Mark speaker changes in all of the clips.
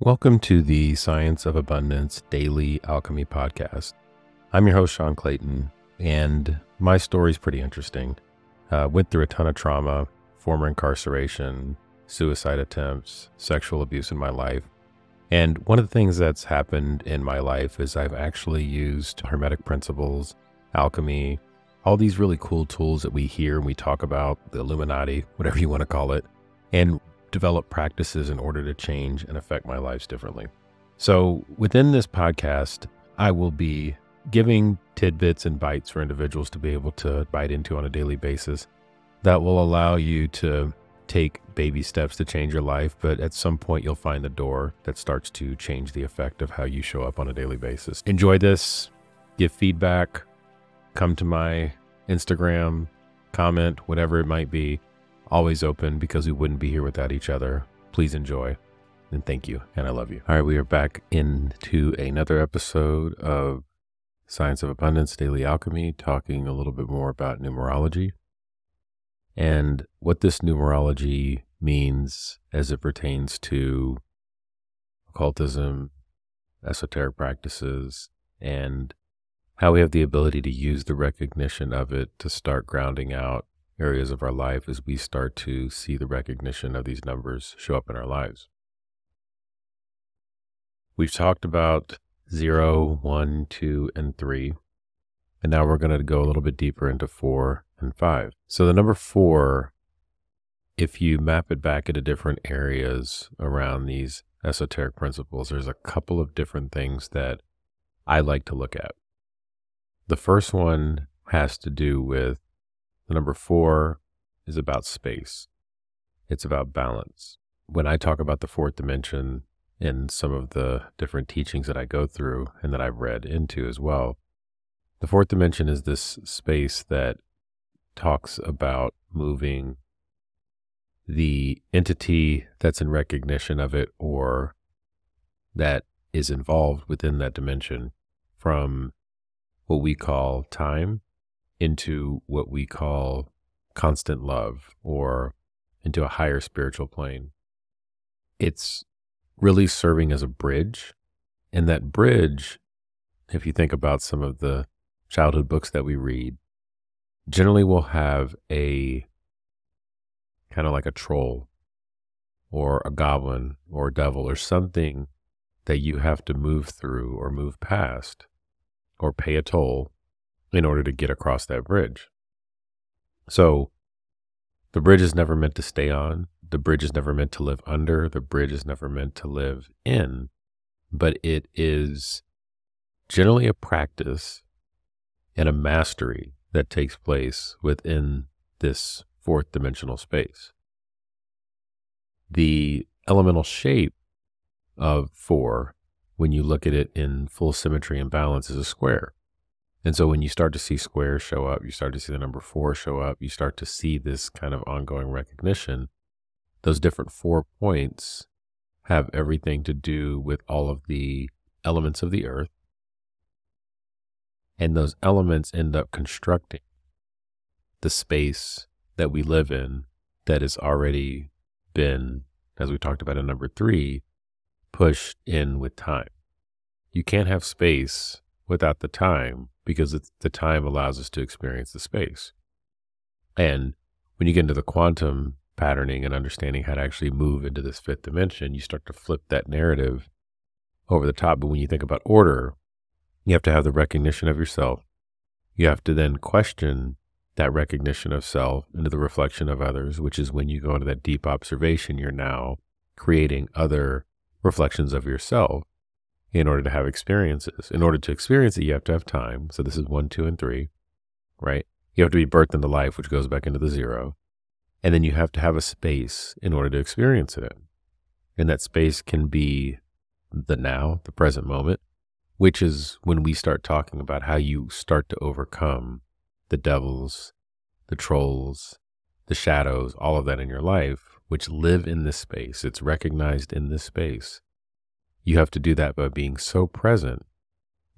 Speaker 1: Welcome to the Science of Abundance Daily Alchemy Podcast. I'm your host, Sean Clayton, and my story is pretty interesting. Uh, went through a ton of trauma, former incarceration, suicide attempts, sexual abuse in my life. And one of the things that's happened in my life is I've actually used Hermetic principles, alchemy, all these really cool tools that we hear and we talk about, the Illuminati, whatever you want to call it, and develop practices in order to change and affect my lives differently. So, within this podcast, I will be giving tidbits and bites for individuals to be able to bite into on a daily basis that will allow you to take baby steps to change your life, but at some point you'll find the door that starts to change the effect of how you show up on a daily basis. Enjoy this, give feedback, come to my Instagram, comment, whatever it might be always open because we wouldn't be here without each other. Please enjoy and thank you. And I love you. All right, we are back into another episode of Science of Abundance Daily Alchemy, talking a little bit more about numerology and what this numerology means as it pertains to occultism, esoteric practices, and how we have the ability to use the recognition of it to start grounding out areas of our life as we start to see the recognition of these numbers show up in our lives. We've talked about zero, one, two, and 3. And now we're going to go a little bit deeper into 4 and 5. So the number 4, if you map it back into different areas around these esoteric principles, there's a couple of different things that I like to look at. The first one has to do with the number four is about space. It's about balance. When I talk about the fourth dimension in some of the different teachings that I go through and that I've read into as well, the fourth dimension is this space that talks about moving the entity that's in recognition of it or that is involved within that dimension from what we call time into what we call constant love or into a higher spiritual plane. It's really serving as a bridge. And that bridge, if you think about some of the childhood books that we read, generally will have a kind of like a troll or a goblin or a devil or something that you have to move through or move past or pay a toll in order to get across that bridge. So the bridge is never meant to stay on. The bridge is never meant to live under. The bridge is never meant to live in, but it is generally a practice and a mastery that takes place within this fourth dimensional space. The elemental shape of four, when you look at it in full symmetry and balance, is a square. And so when you start to see squares show up, you start to see the number four show up, you start to see this kind of ongoing recognition. Those different four points have everything to do with all of the elements of the earth. And those elements end up constructing the space that we live in that has already been, as we talked about in number three, pushed in with time. You can't have space without the time because the time allows us to experience the space. And when you get into the quantum patterning and understanding how to actually move into this fifth dimension, you start to flip that narrative over the top. But when you think about order, you have to have the recognition of yourself. You have to then question that recognition of self into the reflection of others, which is when you go into that deep observation, you're now creating other reflections of yourself in order to have experiences. In order to experience it, you have to have time. So this is one, two, and three, right? You have to be birthed into life, which goes back into the zero. And then you have to have a space in order to experience it. And that space can be the now, the present moment, which is when we start talking about how you start to overcome the devils, the trolls, the shadows, all of that in your life, which live in this space. It's recognized in this space. You have to do that by being so present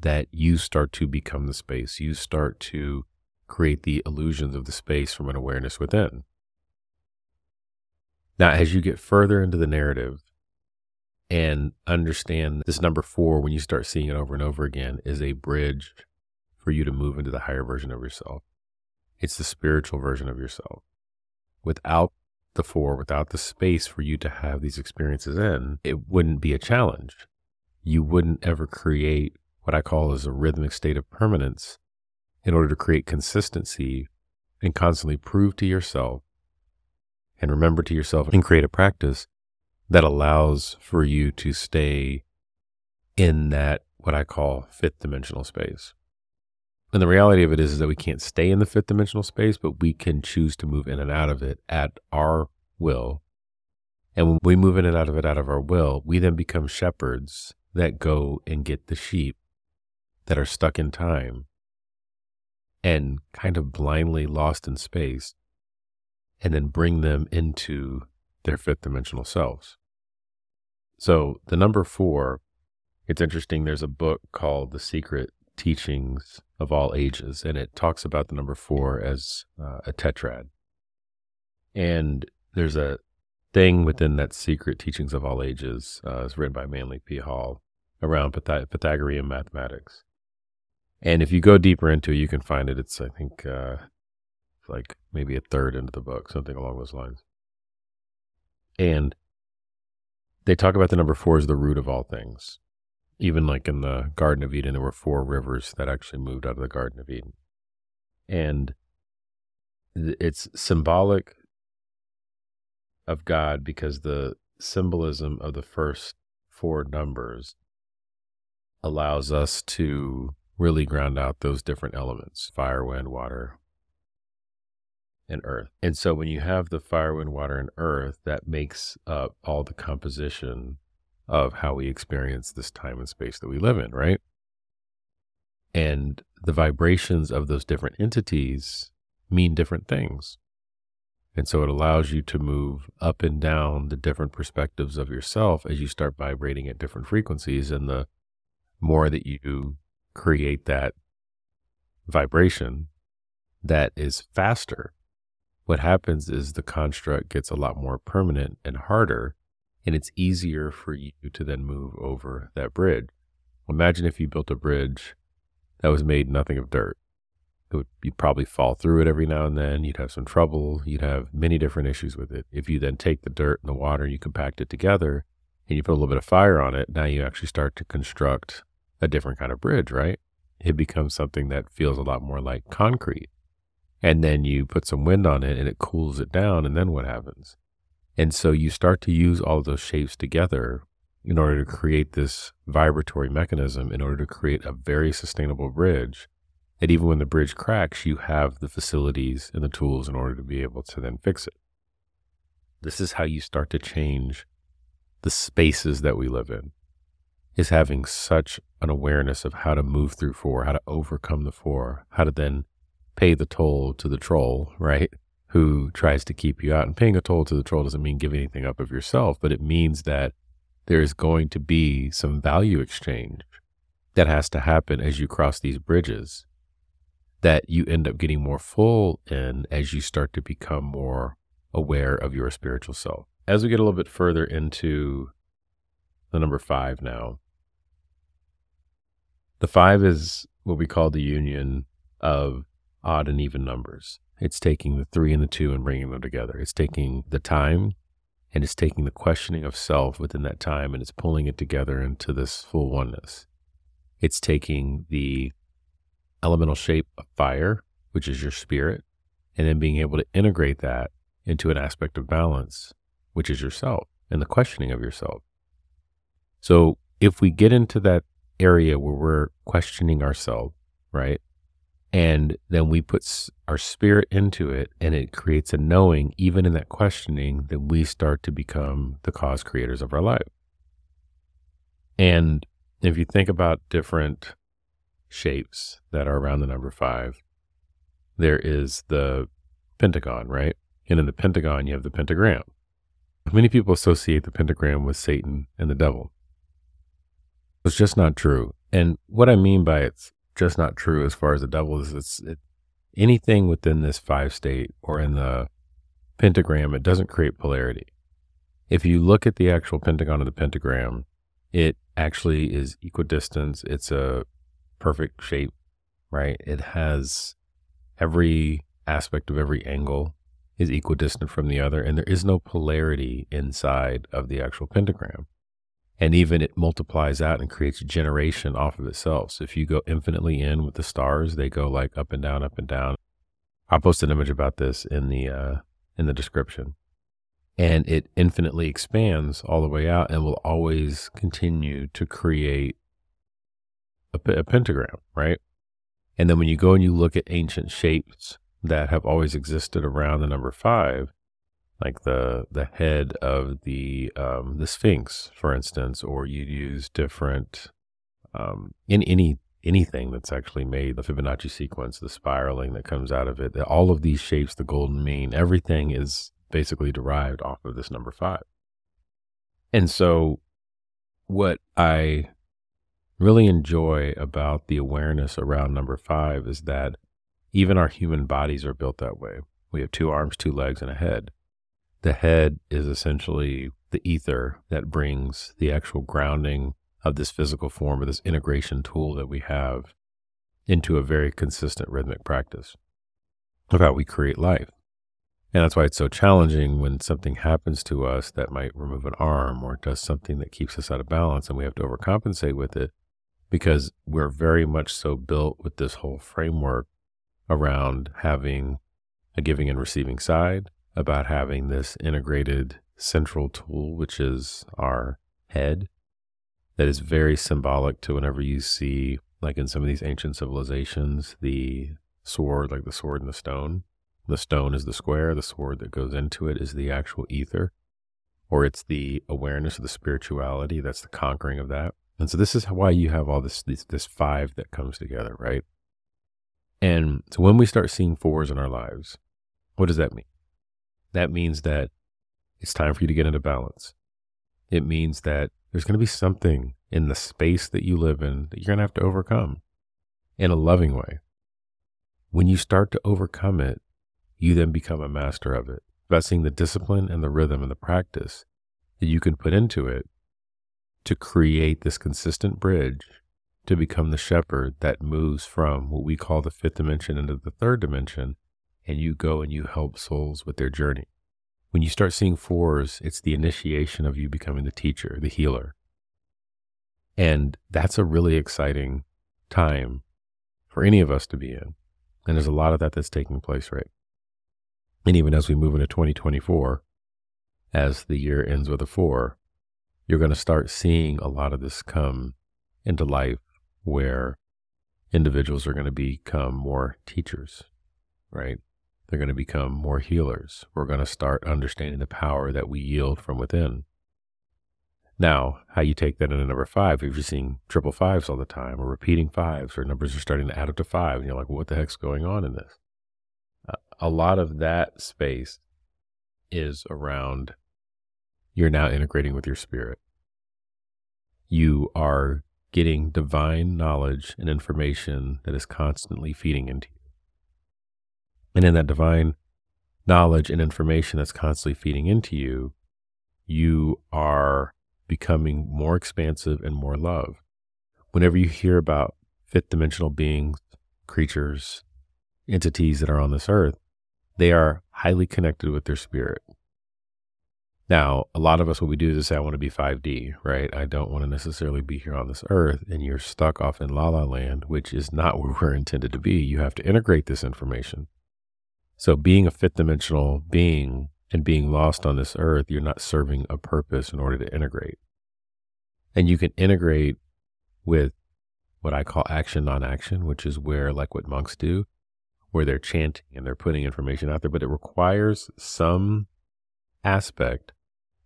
Speaker 1: that you start to become the space. You start to create the illusions of the space from an awareness within. Now, as you get further into the narrative, and understand this number four, when you start seeing it over and over again, is a bridge for you to move into the higher version of yourself. It's the spiritual version of yourself. Without the four, without the space for you to have these experiences in, it wouldn't be a challenge. You wouldn't ever create what I call as a rhythmic state of permanence in order to create consistency and constantly prove to yourself and remember to yourself and create a practice that allows for you to stay in that what I call fifth dimensional space. And the reality of it is, is that we can't stay in the fifth dimensional space, but we can choose to move in and out of it at our will. And when we move in and out of it out of our will, we then become shepherds that go and get the sheep that are stuck in time and kind of blindly lost in space, and then bring them into their fifth dimensional selves. So the number four, it's interesting. There's a book called The Secret Teachings of All Ages, and it talks about the number four as uh, a tetrad. And there's a thing within that Secret Teachings of All Ages, uh, written by Manly P. Hall, around Pythag- Pythagorean mathematics. And if you go deeper into it, you can find it. It's, I think, uh, like maybe a third into the book, something along those lines. And they talk about the number four as the root of all things. Even like in the Garden of Eden, there were four rivers that actually moved out of the Garden of Eden. And it's symbolic of God because the symbolism of the first four numbers allows us to really ground out those different elements fire, wind, water, and earth. And so when you have the fire, wind, water, and earth, that makes up all the composition of how we experience this time and space that we live in, right? And the vibrations of those different entities mean different things. And so it allows you to move up and down the different perspectives of yourself as you start vibrating at different frequencies. And the more that you create that vibration that is faster, what happens is the construct gets a lot more permanent and harder, and it's easier for you to then move over that bridge. Imagine if you built a bridge that was made nothing of dirt. It would you'd probably fall through it every now and then. You'd have some trouble. You'd have many different issues with it. If you then take the dirt and the water and you compact it together and you put a little bit of fire on it, now you actually start to construct a different kind of bridge, right? It becomes something that feels a lot more like concrete and then you put some wind on it and it cools it down and then what happens and so you start to use all those shapes together in order to create this vibratory mechanism in order to create a very sustainable bridge that even when the bridge cracks you have the facilities and the tools in order to be able to then fix it this is how you start to change the spaces that we live in is having such an awareness of how to move through four how to overcome the four how to then pay the toll to the troll, right? Who tries to keep you out. And paying a toll to the troll doesn't mean giving anything up of yourself, but it means that there's going to be some value exchange that has to happen as you cross these bridges that you end up getting more full in as you start to become more aware of your spiritual self. As we get a little bit further into the number five now, the five is what we call the union of odd and even numbers. It's taking the three and the two and bringing them together. It's taking the time and it's taking the questioning of self within that time and it's pulling it together into this full oneness. It's taking the elemental shape of fire, which is your spirit, and then being able to integrate that into an aspect of balance, which is yourself and the questioning of yourself. So if we get into that area where we're questioning ourselves, right? And then we put our spirit into it and it creates a knowing, even in that questioning, that we start to become the cause creators of our life. And if you think about different shapes that are around the number five, there is the pentagon, right? And in the pentagon, you have the pentagram. Many people associate the pentagram with Satan and the devil. It's just not true. And what I mean by it's just not true as far as the devil is. It's it, anything within this five state or in the pentagram. It doesn't create polarity. if you look at the actual pentagon of the pentagram, it actually is equidistant. It's a perfect shape, right? It has every aspect of every angle is equidistant from the other, and there is no polarity inside of the actual pentagram. And even it multiplies out and creates a generation off of itself. So if you go infinitely in with the stars, they go like up and down, up and down. I'll post an image about this in the uh, in the description. And it infinitely expands all the way out and will always continue to create a, a pentagram, right? And then when you go and you look at ancient shapes that have always existed around the number five, like the the head of the um, the Sphinx, for instance, or you'd use different um, in any anything that's actually made the Fibonacci sequence, the spiraling that comes out of it, all of these shapes, the golden mean, everything is basically derived off of this number five. And so, what I really enjoy about the awareness around number five is that even our human bodies are built that way. We have two arms, two legs, and a head. The head is essentially the ether that brings the actual grounding of this physical form or this integration tool that we have into a very consistent rhythmic practice of how we create life. And that's why it's so challenging when something happens to us that might remove an arm or does something that keeps us out of balance and we have to overcompensate with it because we're very much so built with this whole framework around having a giving and receiving side, about having this integrated central tool, which is our head, that is very symbolic to whenever you see, like in some of these ancient civilizations, the sword, like the sword and the stone. The stone is the square, the sword that goes into it is the actual ether, or it's the awareness of the spirituality. That's the conquering of that. And so this is why you have all this, this, this five that comes together, right? And so when we start seeing fours in our lives, what does that mean? That means that it's time for you to get into balance. It means that there's going to be something in the space that you live in that you're going to have to overcome in a loving way. When you start to overcome it, you then become a master of it. Seeing the discipline and the rhythm and the practice that you can put into it to create this consistent bridge to become the shepherd that moves from what we call the fifth dimension into the third dimension, and you go and you help souls with their journey. When you start seeing fours, it's the initiation of you becoming the teacher, the healer. And that's a really exciting time for any of us to be in. And there's a lot of that that's taking place, right? And even as we move into 2024, as the year ends with a four, you're going to start seeing a lot of this come into life where individuals are going to become more teachers, right? They're going to become more healers. We're going to start understanding the power that we yield from within. Now, how you take that into number five, if you're seeing triple fives all the time or repeating fives or numbers are starting to add up to five, and you're like, what the heck's going on in this? Uh, a lot of that space is around you're now integrating with your spirit. You are getting divine knowledge and information that is constantly feeding into you. And in that divine knowledge and information that's constantly feeding into you, you are becoming more expansive and more love. Whenever you hear about fifth dimensional beings, creatures, entities that are on this earth, they are highly connected with their spirit. Now, a lot of us, what we do is say, I want to be 5D, right? I don't want to necessarily be here on this earth. And you're stuck off in la la land, which is not where we're intended to be. You have to integrate this information. So, being a fifth dimensional being and being lost on this earth, you're not serving a purpose in order to integrate. And you can integrate with what I call action non action, which is where, like what monks do, where they're chanting and they're putting information out there, but it requires some aspect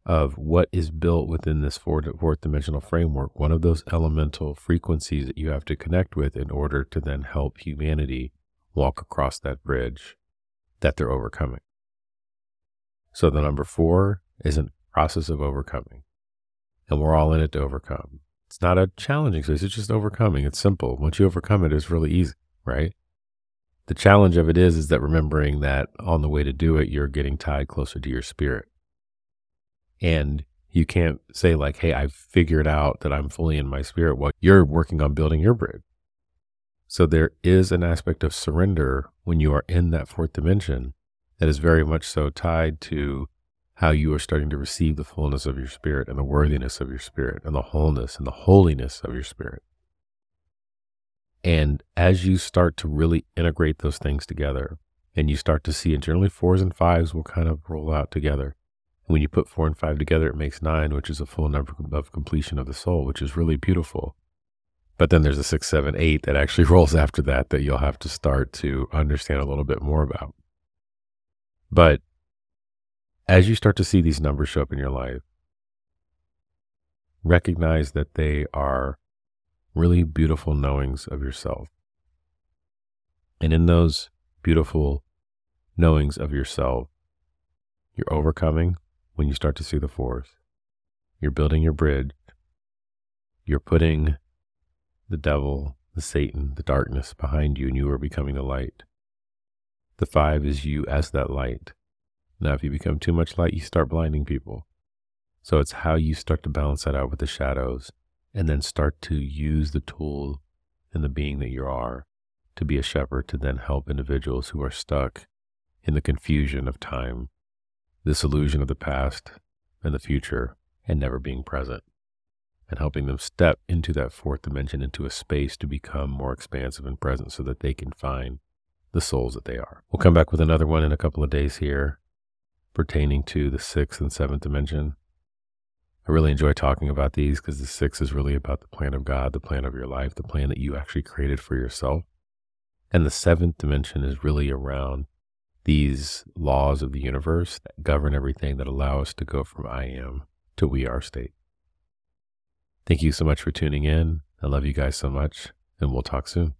Speaker 1: of what is built within this fourth, fourth dimensional framework, one of those elemental frequencies that you have to connect with in order to then help humanity walk across that bridge that they're overcoming. So the number four is a process of overcoming, and we're all in it to overcome. It's not a challenging space, it's just overcoming. It's simple. Once you overcome it, it's really easy, right? The challenge of it is, is that remembering that on the way to do it, you're getting tied closer to your spirit And you can't say, like, hey, I've figured out that I'm fully in my spirit. Well, you're working on building your bridge. So there is an aspect of surrender when you are in that fourth dimension that is very much so tied to how you are starting to receive the fullness of your spirit and the worthiness of your spirit and the wholeness and the holiness of your spirit. And as you start to really integrate those things together and you start to see, and generally fours and fives will kind of roll out together. When you put four and five together, it makes nine, which is a full number of completion of the soul, which is really beautiful. But then there's a six, seven, eight that actually rolls after that that you'll have to start to understand a little bit more about. But as you start to see these numbers show up in your life, recognize that they are really beautiful knowings of yourself. And in those beautiful knowings of yourself, you're overcoming when you start to see the fours. You're building your bridge. You're putting the devil, the Satan, the darkness behind you, and you are becoming the light. The five is you as that light. Now, if you become too much light, you start blinding people. So it's how you start to balance that out with the shadows and then start to use the tool and the being that you are to be a shepherd to then help individuals who are stuck in the confusion of time, this illusion of the past and the future, and never being present, and helping them step into that fourth dimension, into a space to become more expansive and present so that they can find the souls that they are. We'll come back with another one in a couple of days here pertaining to the sixth and seventh dimension. I really enjoy talking about these because the sixth is really about the plan of God, the plan of your life, the plan that you actually created for yourself. And the seventh dimension is really around these laws of the universe that govern everything that allow us to go from I am to we are state. Thank you so much for tuning in. I love you guys so much, and we'll talk soon.